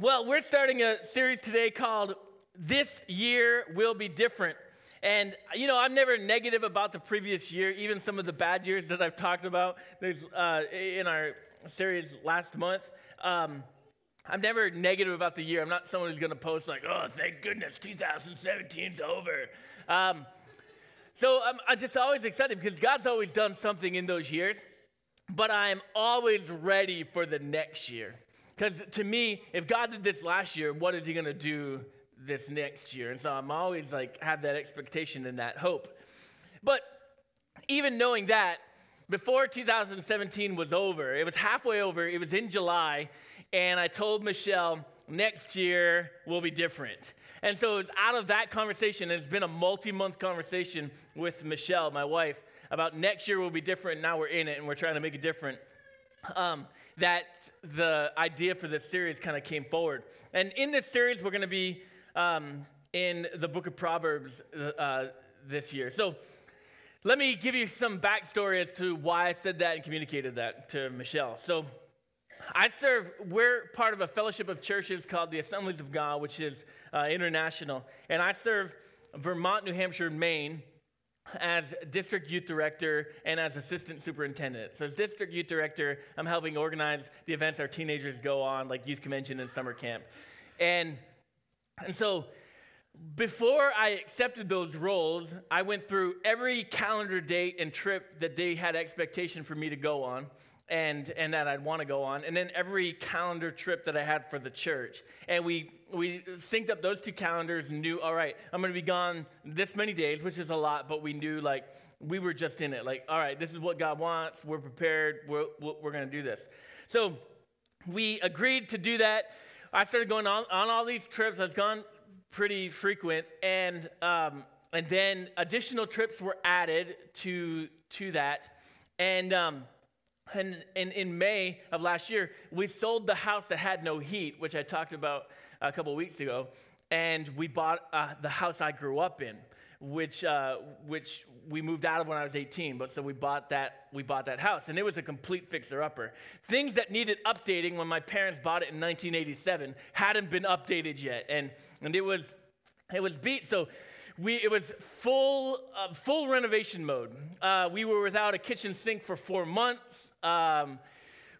Well, we're starting a series today called This Year Will Be Different. And, you know, I'm never negative about the previous year, even some of the bad years that I've talked about There's, uh, in our series last month. Um, I'm never negative about the year. I'm not someone who's going to post, like, oh, thank goodness 2017's over. Um, so I'm, I'm just always excited because God's always done something in those years, but I'm always ready for the next year. Because to me, if God did this last year, what is He going to do this next year? And so I'm always like, have that expectation and that hope. But even knowing that, before 2017 was over, it was halfway over, it was in July, and I told Michelle, next year will be different. And so it was out of that conversation, and it's been a multi month conversation with Michelle, my wife, about next year will be different. Now we're in it, and we're trying to make it different. Um, that the idea for this series kind of came forward. And in this series, we're going to be um, in the book of Proverbs uh, this year. So let me give you some backstory as to why I said that and communicated that to Michelle. So I serve, we're part of a fellowship of churches called the Assemblies of God, which is uh, international. And I serve Vermont, New Hampshire, Maine, as district youth director and as assistant superintendent. So, as district youth director, I'm helping organize the events our teenagers go on, like youth convention and summer camp. And, and so, before I accepted those roles, I went through every calendar date and trip that they had expectation for me to go on and, and that I'd want to go on, and then every calendar trip that I had for the church. And we, we synced up those two calendars and knew, all right, I'm going to be gone this many days, which is a lot, but we knew like we were just in it. Like, all right, this is what God wants. We're prepared. We're, we're going to do this. So we agreed to do that. I started going on, on all these trips. I was gone pretty frequent. And, um, and then additional trips were added to, to that. And, um, and, in May of last year, we sold the house that had no heat, which I talked about a couple weeks ago, and we bought uh, the house I grew up in, which, uh, which we moved out of when I was 18. But so we bought that, we bought that house, and it was a complete fixer-upper. Things that needed updating when my parents bought it in 1987 hadn't been updated yet, and, and it was it was beat. So we, it was full, uh, full renovation mode. Uh, we were without a kitchen sink for four months. Um,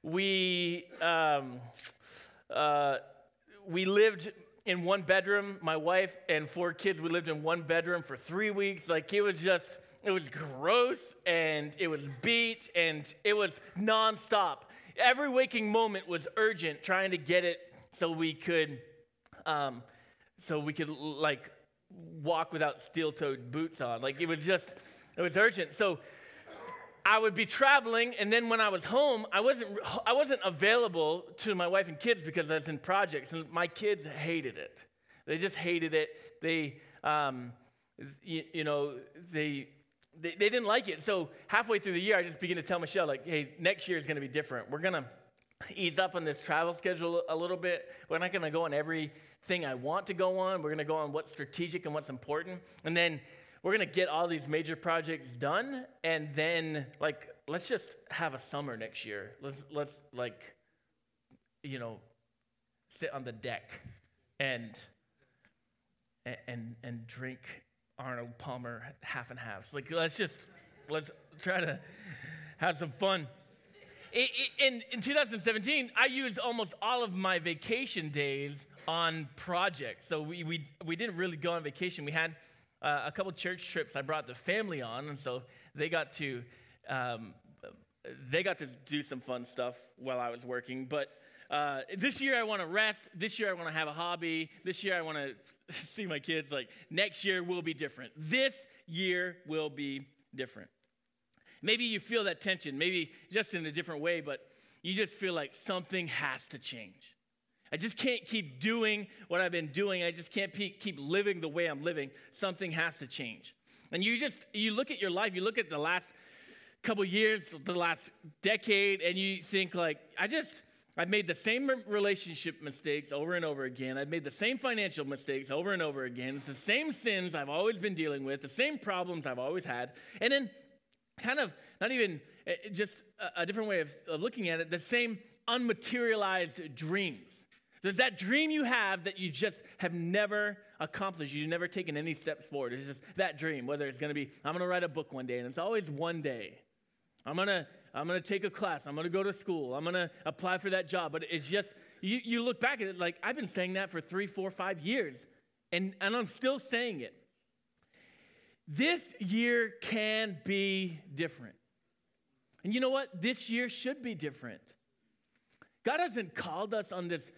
we, um, uh, we lived in one bedroom, my wife and four kids, we lived in one bedroom for three weeks. Like it was just, it was gross and it was beat and it was nonstop. Every waking moment was urgent, trying to get it so we could, um, so we could like walk without steel-toed boots on. Like it was just, it was urgent. So I would be traveling, and then when I was home, I wasn't, I wasn't available to my wife and kids because I was in projects, and my kids hated it. They just hated it. They, um, you, you know, they, they, they didn't like it. So halfway through the year, I just began to tell Michelle, like, hey, next year is going to be different. We're going to ease up on this travel schedule a little bit. We're not going to go on everything I want to go on. We're going to go on what's strategic and what's important. And then we're going to get all these major projects done and then like let's just have a summer next year. Let's let's like you know sit on the deck and and and drink Arnold Palmer half and halves. Like let's just let's try to have some fun in, in 2017, I used almost all of my vacation days on projects. So we, we, we didn't really go on vacation. We had uh, a couple church trips I brought the family on, and so they got to um, they got to do some fun stuff while I was working. But uh, this year I want to rest. This year I want to have a hobby. This year I want to see my kids. Like next year will be different. This year will be different. Maybe you feel that tension, maybe just in a different way, but you just feel like something has to change. I just can't keep doing what I've been doing. I just can't keep living the way I'm living. Something has to change. And you just you look at your life, you look at the last couple years, the last decade, and you think like, I just I've made the same relationship mistakes over and over again. I've made the same financial mistakes over and over again. It's the same sins I've always been dealing with, the same problems I've always had. And then kind of not even eh, just a different way of, looking at it, the same unmaterialized dreams. There's that dream you have that you just have never accomplished. You've never taken any steps forward. It's just that dream, whether it's going to be, I'm going to write a book one day, and it's always one day. I'm going to I'm going to take a class. I'm going to go to school. I'm going to apply for that job. But it's just, you, you look back at it like, I've been saying that for three, four, five years, and, and I'm still saying it. This year can be different. And you know what? This year should be different. God hasn't called us on this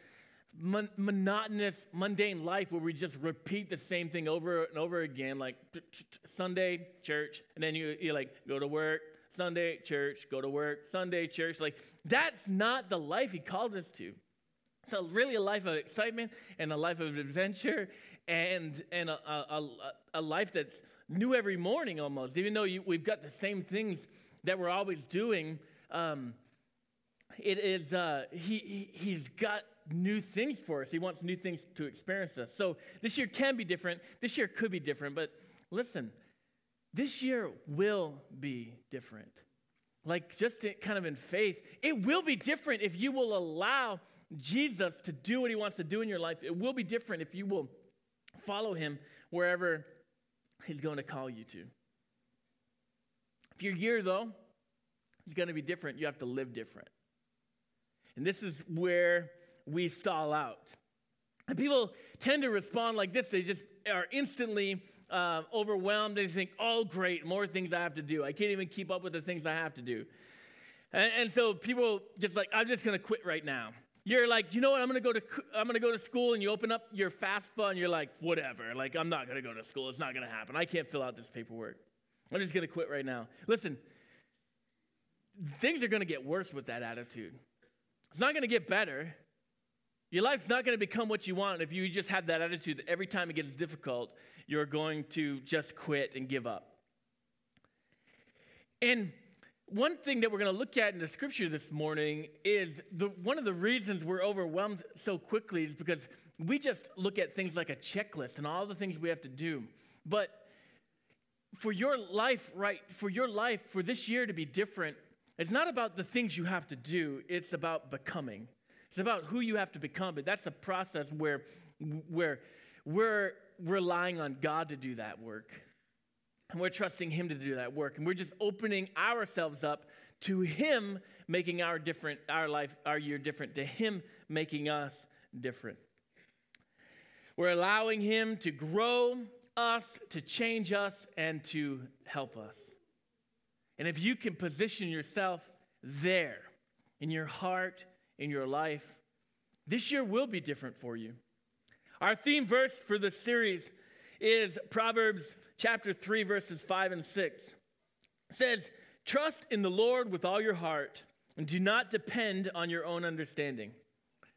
mon- monotonous, mundane life where we just repeat the same thing over and over again, like Sunday, church, and then you, you like go to work, Sunday, church, go to work, Sunday, church. Like, that's not the life He called us to. It's a, really a life of excitement and a life of adventure and, and a, a, a life that's new every morning almost. Even though you, we've got the same things that we're always doing, um, it is, uh, he, he, He's got new things for us. He wants new things to experience us. So this year can be different. This year could be different. But listen, this year will be different. Like just kind of in faith, it will be different if you will allow Jesus to do what he wants to do in your life. It will be different if you will follow him wherever he's going to call you to. If your year, though, is going to be different, you have to live different. And this is where we stall out. And people tend to respond like this. They just are instantly uh, overwhelmed. They think, oh, great, more things I have to do. I can't even keep up with the things I have to do. And, and so people just like, I'm just going to quit right now. You're like, you know what? I'm gonna go to I'm gonna go to school, and you open up your FAFSA, and you're like, whatever. Like, I'm not gonna go to school. It's not gonna happen. I can't fill out this paperwork. I'm just gonna quit right now. Listen, things are gonna get worse with that attitude. It's not gonna get better. Your life's not to become what you want if you just have that attitude that every time it gets difficult, you're going to just quit and give up. And one thing that we're going to look at in the scripture this morning is the, one of the reasons we're overwhelmed so quickly is because we just look at things like a checklist and all the things we have to do. But for your life, right, for your life, for this year to be different, it's not about the things you have to do, it's about becoming. It's about who you have to become, but that's a process where, where we're relying on God to do that work. And we're trusting Him to do that work. And we're just opening ourselves up to Him making our different, our life, our year different, to Him making us different. We're allowing Him to grow us, to change us, and to help us. And if you can position yourself there in your heart, in your life, this year will be different for you. Our theme verse for this series is Proverbs chapter 3, verses 5 and 6. It says, Trust in the Lord with all your heart and do not depend on your own understanding.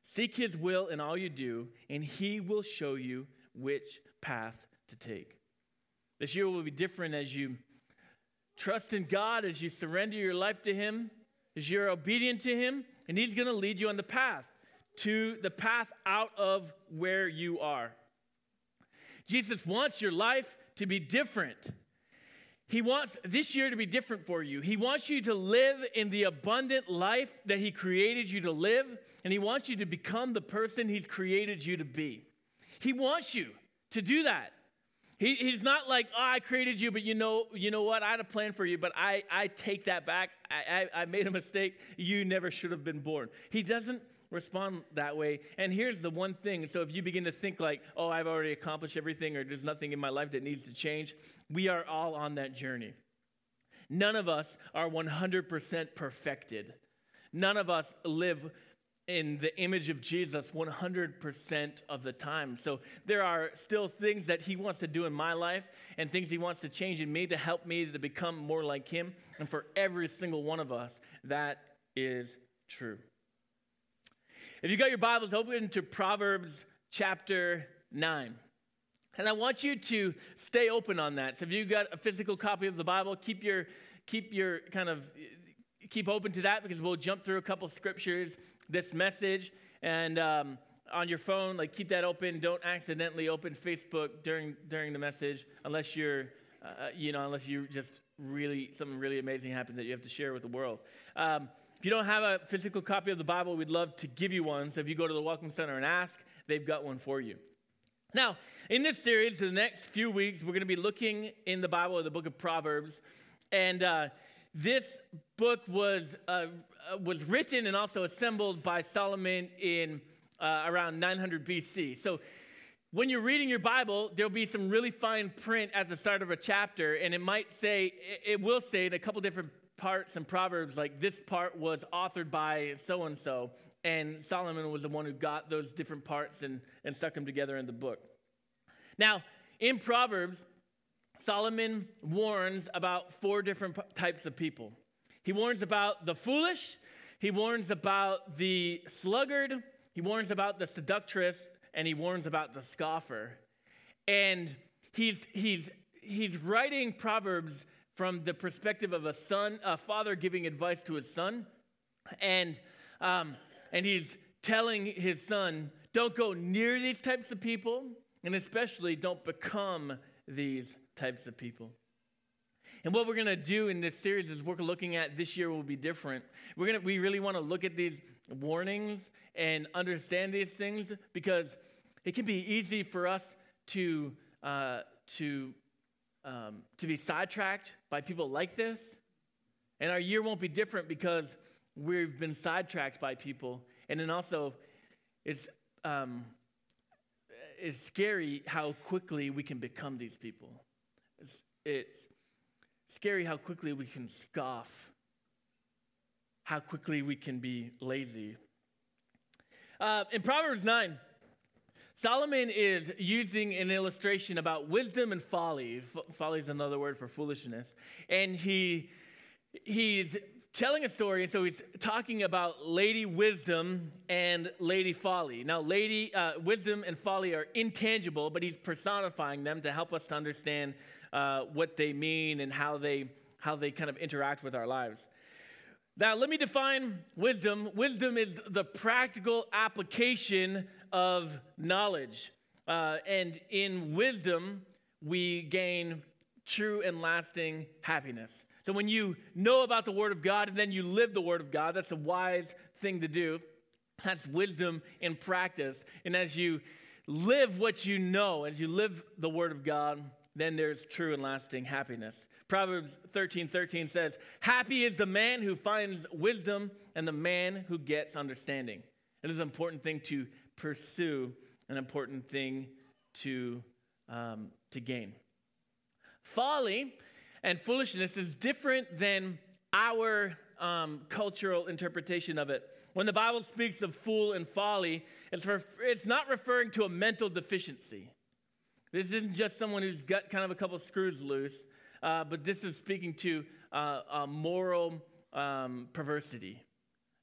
Seek his will in all you do, and he will show you which path to take. This year will be different as you trust in God, as you surrender your life to him, as you're obedient to him, and He's going to lead you on the path to the path out of where you are. Jesus wants your life to be different. He wants this year to be different for you. He wants you to live in the abundant life that He created you to live, and He wants you to become the person He's created you to be. He wants you to do that. He, he's not like, oh, I created you, but you know, you know what? I had a plan for you, but I, I take that back. I, I, I made a mistake. You never should have been born. He doesn't respond that way. And here's the one thing. So if you begin to think like, oh, I've already accomplished everything, or there's nothing in my life that needs to change, we are all on that journey. None of us are 100% perfected. None of us live in the image of Jesus 100% of the time. So there are still things that he wants to do in my life and things he wants to change in me to help me to become more like him. And for every single one of us, that is true. If you got your Bibles open to Proverbs chapter 9. And I want you to stay open on that. So if you've got a physical copy of the Bible, keep your keep your kind of keep open to that because we'll jump through a couple scriptures this message and um, on your phone like keep that open don't accidentally open facebook during during the message unless you're uh, you know unless you just really something really amazing happened that you have to share with the world um, if you don't have a physical copy of the Bible, we'd love to give you one. So if you go to the Welcome Center and ask, they've got one for you. Now, in this series, the next few weeks, we're going to be looking in the Bible, the book of Proverbs. And uh, this book was, uh, was written and also assembled by Solomon in uh, around 900 BC. So when you're reading your Bible, there'll be some really fine print at the start of a chapter, and it might say, it will say in a couple different parts and Proverbs, like this part was authored by so and so, and Solomon was the one who got those different parts and, and stuck them together in the book. Now, in Proverbs, Solomon warns about four different types of people. He warns about the foolish, he warns about the sluggard, he warns about the seductress, and he warns about the scoffer. And he's, he's, he's writing Proverbs from the perspective of a son, a father giving advice to his son. And, um, and he's telling his son, don't go near these types of people, and especially don't become these types of people. And what we're going to do in this series is we're looking at this year will be different. We're going to we really want to look at these warnings and understand these things because it can be easy for us to uh, to um, to be sidetracked by people like this, and our year won't be different because we've been sidetracked by people, and then also it's um, it's scary how quickly we can become these people. It's, it's scary how quickly we can scoff, how quickly we can be lazy. Uh, in Proverbs 9, Solomon is using an illustration about wisdom and folly. Folly is another word for foolishness. And he, he's telling a story, and so he's talking about Lady Wisdom and Lady Folly. Now, Lady uh, Wisdom and Folly are intangible, but he's personifying them to help us to understand uh, what they mean and how they, how they kind of interact with our lives. Now, let me define wisdom. Wisdom is the practical application of knowledge. Uh, and in wisdom, we gain true and lasting happiness. So when you know about the Word of God and then you live the Word of God, that's a wise thing to do. That's wisdom in practice. And as you live what you know, as you live the Word of God, then there's true and lasting happiness. Proverbs 13 13 says, Happy is the man who finds wisdom and the man who gets understanding. It is an important thing to pursue, an important thing to, um, to gain. Folly and foolishness is different than our um, cultural interpretation of it. When the Bible speaks of fool and folly, it's, ref- it's not referring to a mental deficiency. This isn't just someone who's got kind of a couple screws loose, uh, but this is speaking to uh, a moral um, perversity.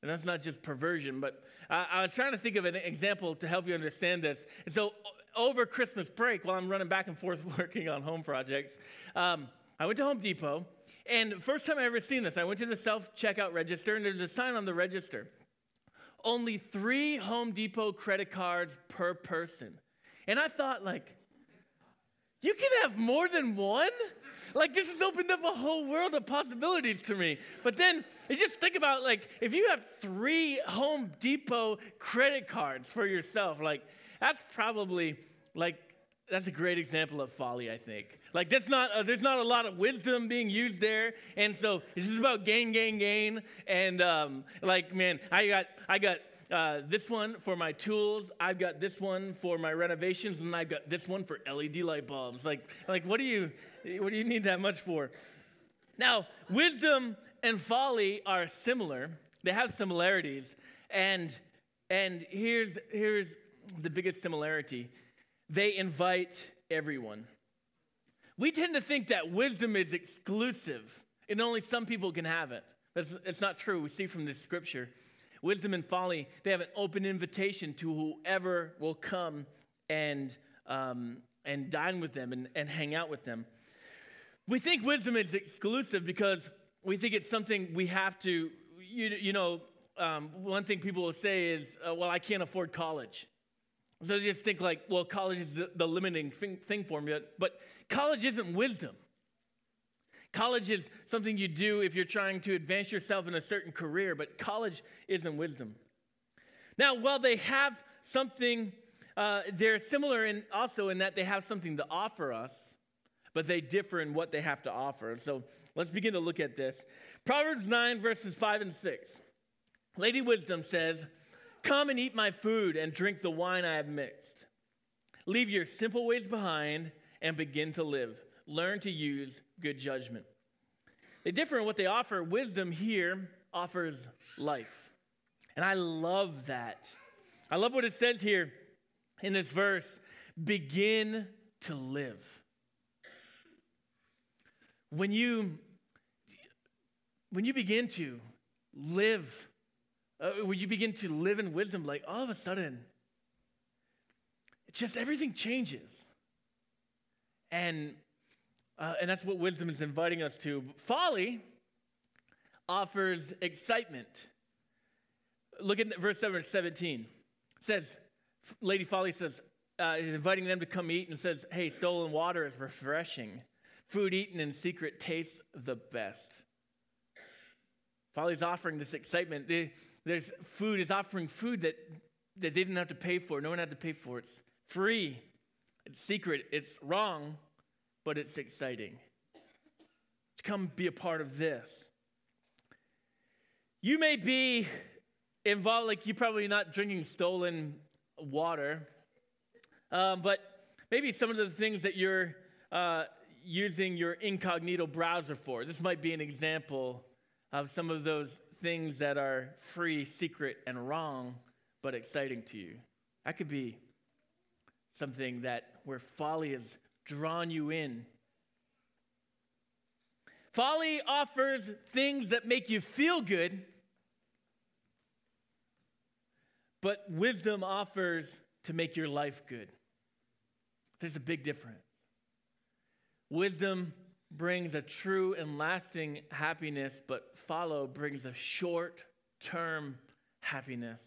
And that's not just perversion, but I, I was trying to think of an example to help you understand this. And so, over Christmas break, while I'm running back and forth working on home projects, um, I went to Home Depot, and first time I ever seen this, I went to the self checkout register, and there's a sign on the register only three Home Depot credit cards per person. And I thought, like, you can have more than one? Like, this has opened up a whole world of possibilities to me. But then just think about, like, if you have three Home Depot credit cards for yourself, like, that's probably, like, that's a great example of folly, I think. Like, that's not, uh, there's not a lot of wisdom being used there. And so it's just about gain, gain, gain. And, um, like, man, I got, I got uh, this one for my tools. I've got this one for my renovations, and I've got this one for LED light bulbs. Like, like what do you, what do you need that much for? Now, wisdom and folly are similar. They have similarities, and and here's here's the biggest similarity they invite everyone. We tend to think that wisdom is exclusive and only some people can have it. That's, it's not true. We see from this scripture. Wisdom and folly, they have an open invitation to whoever will come and, um, and dine with them and, and hang out with them. We think wisdom is exclusive because we think it's something we have to, you, you know, um, one thing people will say is, uh, well, I can't afford college. So they just think like, well, college is the, the limiting thing, thing for me. But college isn't wisdom. College is something you do if you're trying to advance yourself in a certain career, but college isn't wisdom. Now, while they have something, uh, they're similar in also in that they have something to offer us, but they differ in what they have to offer. So let's begin to look at this. Proverbs 9, verses 5 and 6. Lady Wisdom says, Come and eat my food and drink the wine I have mixed. Leave your simple ways behind and begin to live. Learn to use good judgment. They differ in what they offer. Wisdom here offers life. And I love that. I love what it says here in this verse begin to live. When you when you begin to live uh, when you begin to live in wisdom like all of a sudden just everything changes and uh, and that's what wisdom is inviting us to. Folly offers excitement. Look at verse 7, 17. It says, Lady Folly says, uh, is inviting them to come eat and says, Hey, stolen water is refreshing. Food eaten in secret tastes the best. Folly's offering this excitement. There's food, is offering food that, that they didn't have to pay for. No one had to pay for. It's free, it's secret, it's wrong, but it's exciting. To come be a part of this. You may be involved, like you're probably not drinking stolen water, um, but maybe some of the things that you're uh, using your incognito browser for. This might be an example of some of those things that are free, secret, and wrong, but exciting to you. That could be something that where folly has drawn you in. Folly offers things that make you feel good, but wisdom offers to make your life good. There's a big difference. Wisdom brings a true and lasting happiness, but follow brings a short term happiness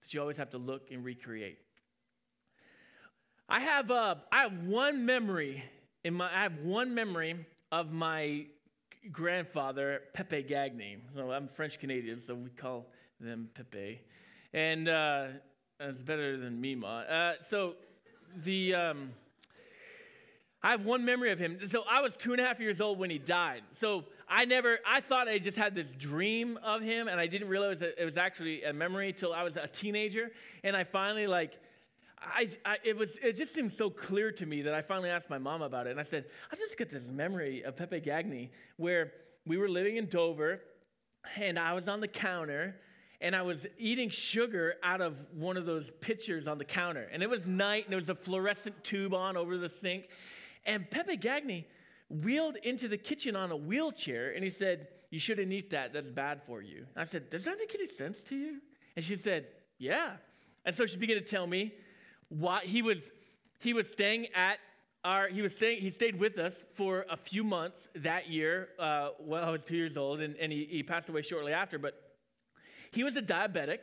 that you always have to look and recreate. I have, uh, I have one memory in my, I have one memory of my grandfather, Pepe Gagné. So I'm French Canadian, so we call them Pepe. And uh, it's better than Mima. Uh, so the, um, I have one memory of him. So I was two and a half years old when he died. So I never, I thought I just had this dream of him, and I didn't realize that it was actually a memory till I was a teenager. And I finally, like, I, I, it, was, it just seemed so clear to me that I finally asked my mom about it. And I said, I just get this memory of Pepe Gagné where we were living in Dover and I was on the counter and I was eating sugar out of one of those pitchers on the counter. And it was night and there was a fluorescent tube on over the sink. And Pepe Gagné wheeled into the kitchen on a wheelchair and he said, You shouldn't eat that. That's bad for you. I said, Does that make any sense to you? And she said, Yeah. And so she began to tell me why he was he was staying at our he was staying he stayed with us for a few months that year uh, I was two years old and, and he, he passed away shortly after. But he was a diabetic.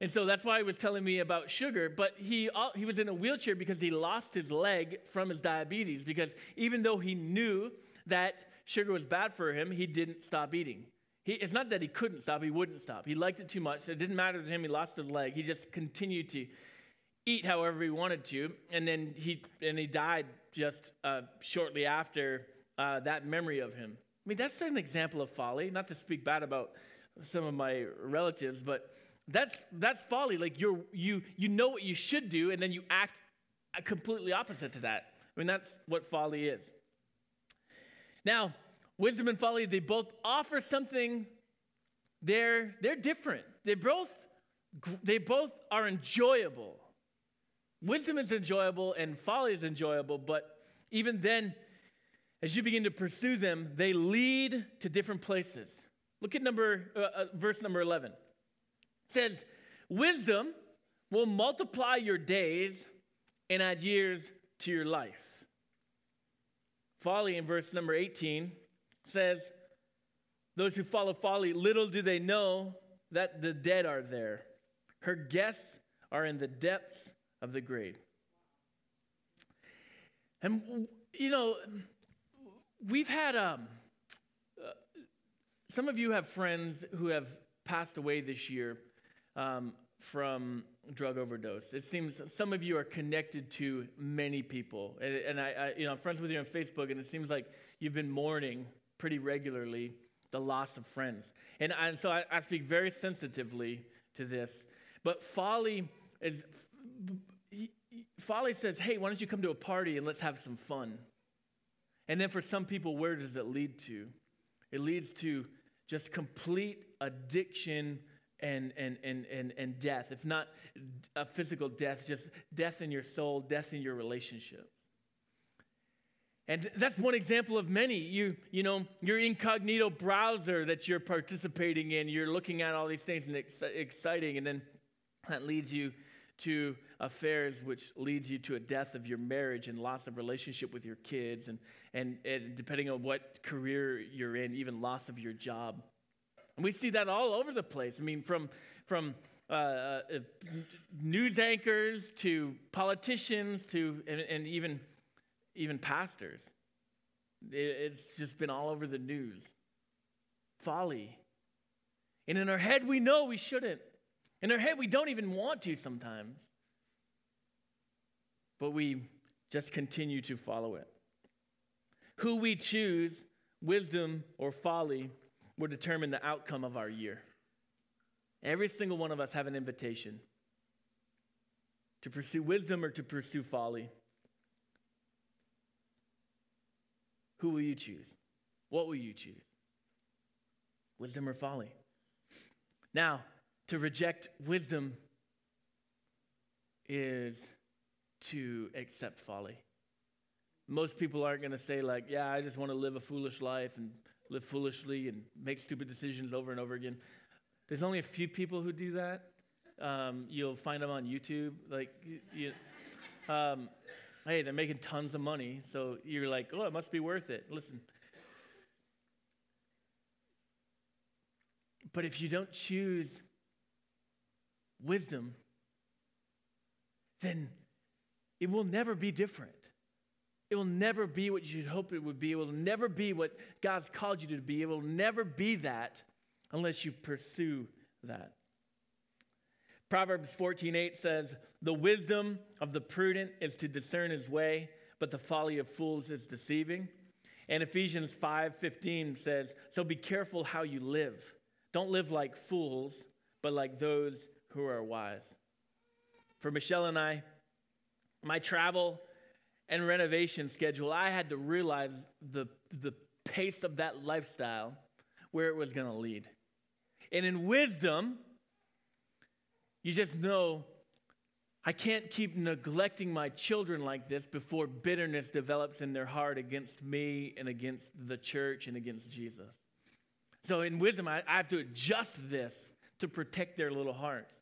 And so that's why he was telling me about sugar. But he, he was in a wheelchair because he lost his leg from his diabetes. Because even though he knew that sugar was bad for him, he didn't stop eating. He, it's not that he couldn't stop, he wouldn't stop. He liked it too much. It didn't matter to him, he lost his leg. He just continued to eat however he wanted to, and then he and he died just uh, shortly after uh, that memory of him. I mean, that's an example of folly. Not to speak bad about some of my relatives, but that's that's folly. Like you're you you know what you should do, and then you act completely opposite to that. I mean, that's what folly is. Now, wisdom and folly, they both offer something. They're they're different. They both they both are enjoyable. Wisdom is enjoyable and folly is enjoyable, but even then, as you begin to pursue them, they lead to different places. Look at number uh, uh, verse number 11. Says, "Wisdom will multiply your days and add years to your life." Folly in verse number 18 says, "Those who follow folly, little do they know that the dead are there. Her guests are in the depths of the grave. And, you know, we've had um, uh, some of you have friends who have passed away this year um, from drug overdose. It seems some of you are connected to many people, and, and I, I, you know, I'm friends with you on Facebook, and it seems like you've been mourning pretty regularly the loss of friends. And, and so I, I speak very sensitively to this. But folly is folly says, "Hey, why don't you come to a party and let's have some fun?" And then for some people, where does it lead to? It leads to just complete addiction and, and, and, and, and death. If not a physical death, just death in your soul, death in your relationships. And that's one example of many. You, you know, your incognito browser that you're participating in, you're looking at all these things and it's exciting, and then that leads you to affairs which leads you to a death of your marriage and loss of relationship with your kids and, and, and depending on what career you're in even loss of your job and we see that all over the place. I mean from from uh, uh, news anchors to politicians to and, and even even pastors. It, it's just been all over the news. Folly. And in our head we know we shouldn't. In our head, we don't even want to sometimes, but we just continue to follow it. Who we choose, wisdom or folly, will determine the outcome of our year. Every single one of us have an invitation to pursue wisdom or to pursue folly. Who will you choose? What will you choose? Wisdom or folly? Now, to reject wisdom is to accept folly. Most people aren't going to say, like, yeah, I just want to live a foolish life and live foolishly and make stupid decisions over and over again. There's only a few people who do that. Um, you'll find them on YouTube. Like, you, um, hey, they're making tons of money. So you're like, oh, it must be worth it. Listen. But if you don't choose wisdom, then it will never be different. It will never be what you should hope it would be. It will never be what God's called you to be. It will never be that unless you pursue that. Proverbs 14:8 says, "The wisdom of the prudent is to discern his way, but the folly of fools is deceiving." And Ephesians 5:15 says, "So be careful how you live. Don't live like fools, but like those who are wise. For Michelle and I, my travel and renovation schedule, I had to realize the, the pace of that lifestyle, where it was going to lead. And in wisdom, you just know I can't keep neglecting my children like this before bitterness develops in their heart against me and against the church and against Jesus. So, in wisdom, I, I have to adjust this to protect their little hearts.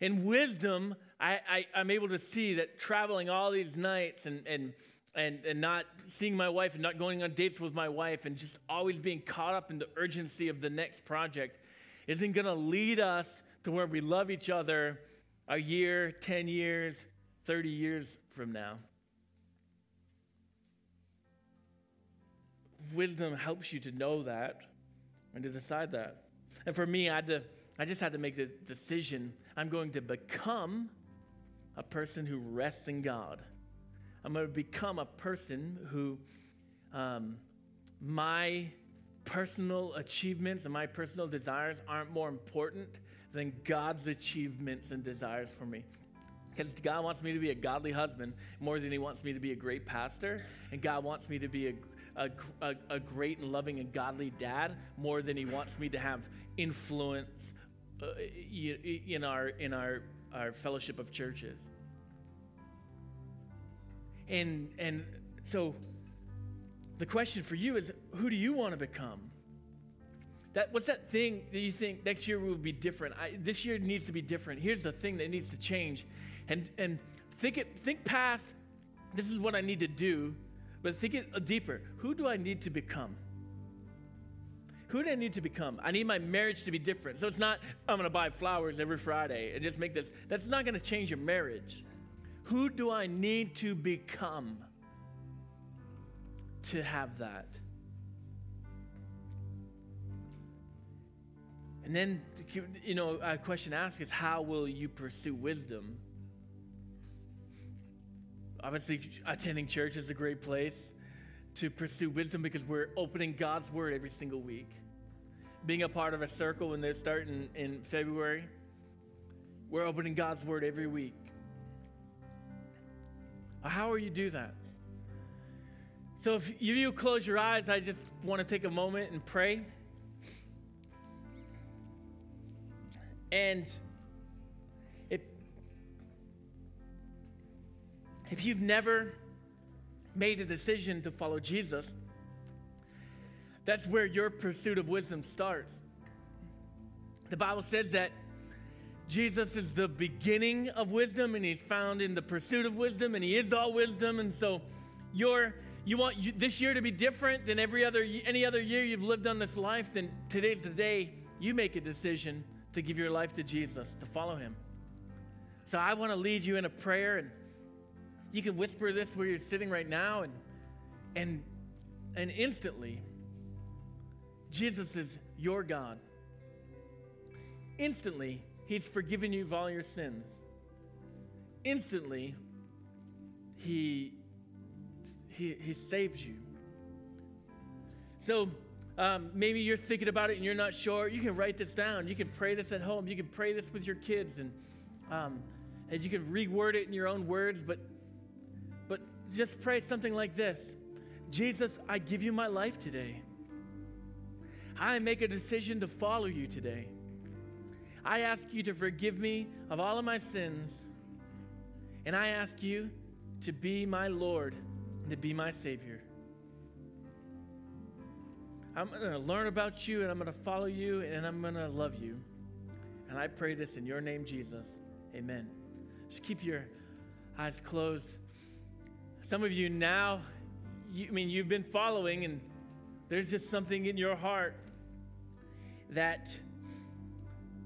In wisdom, I, I, am able to see that traveling all these nights and, and, and, and not seeing my wife and not going on dates with my wife and just always being caught up in the urgency of the next project isn't going to lead us to where we love each other a year, 10 years, 30 years from now. Wisdom helps you to know that and to decide that. And for me, I had to I just had to make the decision I'm going to become a person who rests in God. I'm going to become a person who um, my personal achievements and my personal desires aren't more important than God's achievements and desires for me. Because God wants me to be a godly husband more than He wants me to be a great pastor, and God wants me to be a, a, a, a great and loving and godly dad more than He wants me to have influence uh, in our in our our fellowship of churches. And and so the question for you is who do you want to become? That what's that thing that you think next year will be different? I, this year needs to be different. Here's the thing that needs to change, and and think it think past. This is what I need to do, but think it deeper. Who do I need to become? Who do I need to become? I need my marriage to be different. So it's not, I'm going to buy flowers every Friday and just make this. That's not going to change your marriage. Who do I need to become to have that? And then, you know, a question asked is how will you pursue wisdom? Obviously, attending church is a great place to pursue wisdom because we're opening God's Word every single week. Being a part of a circle when they start in, in February, we're opening God's Word every week. How will you do that? So, if you close your eyes, I just want to take a moment and pray. And if, if you've never made a decision to follow Jesus, that's where your pursuit of wisdom starts. The Bible says that Jesus is the beginning of wisdom and he's found in the pursuit of wisdom and he is all wisdom and so you're you want you, this year to be different than every other any other year you've lived on this life then today's the day you make a decision to give your life to Jesus, to follow him. So I want to lead you in a prayer and you can whisper this where you're sitting right now and and and instantly Jesus is your God. Instantly, he's forgiven you of all your sins. Instantly, he he, he saves you. So um, maybe you're thinking about it and you're not sure. You can write this down. You can pray this at home. You can pray this with your kids, and um, and you can reword it in your own words. But but just pray something like this: Jesus, I give you my life today. I make a decision to follow you today. I ask you to forgive me of all of my sins, and I ask you to be my Lord and to be my Savior. I'm going to learn about you and I'm going to follow you and I'm going to love you. And I pray this in your name, Jesus. Amen. Just keep your eyes closed. Some of you now, you, I mean, you've been following and there's just something in your heart that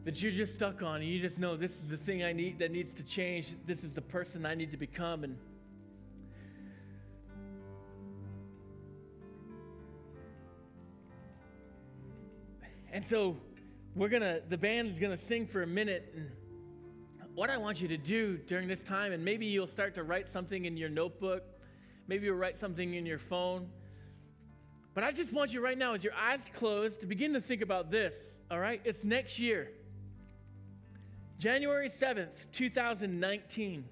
that you're just stuck on and you just know this is the thing I need that needs to change. This is the person I need to become and And so we're gonna, the band is gonna sing for a minute. And what I want you to do during this time, and maybe you'll start to write something in your notebook, maybe you'll write something in your phone. But I just want you right now, with your eyes closed, to begin to think about this, all right? It's next year, January 7th, 2019.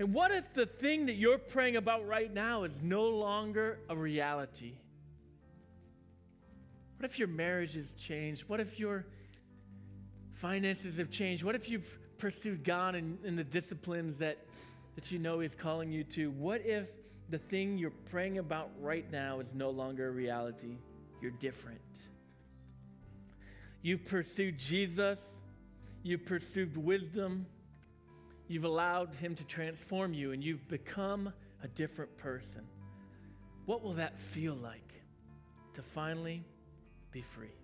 And what if the thing that you're praying about right now is no longer a reality? What if your marriage has changed? What if your finances have changed? What if you've pursued God in, in the disciplines that, that you know He's calling you to? What if the thing you're praying about right now is no longer a reality? You're different. You've pursued Jesus, you've pursued wisdom, you've allowed Him to transform you, and you've become a different person. What will that feel like to finally be free.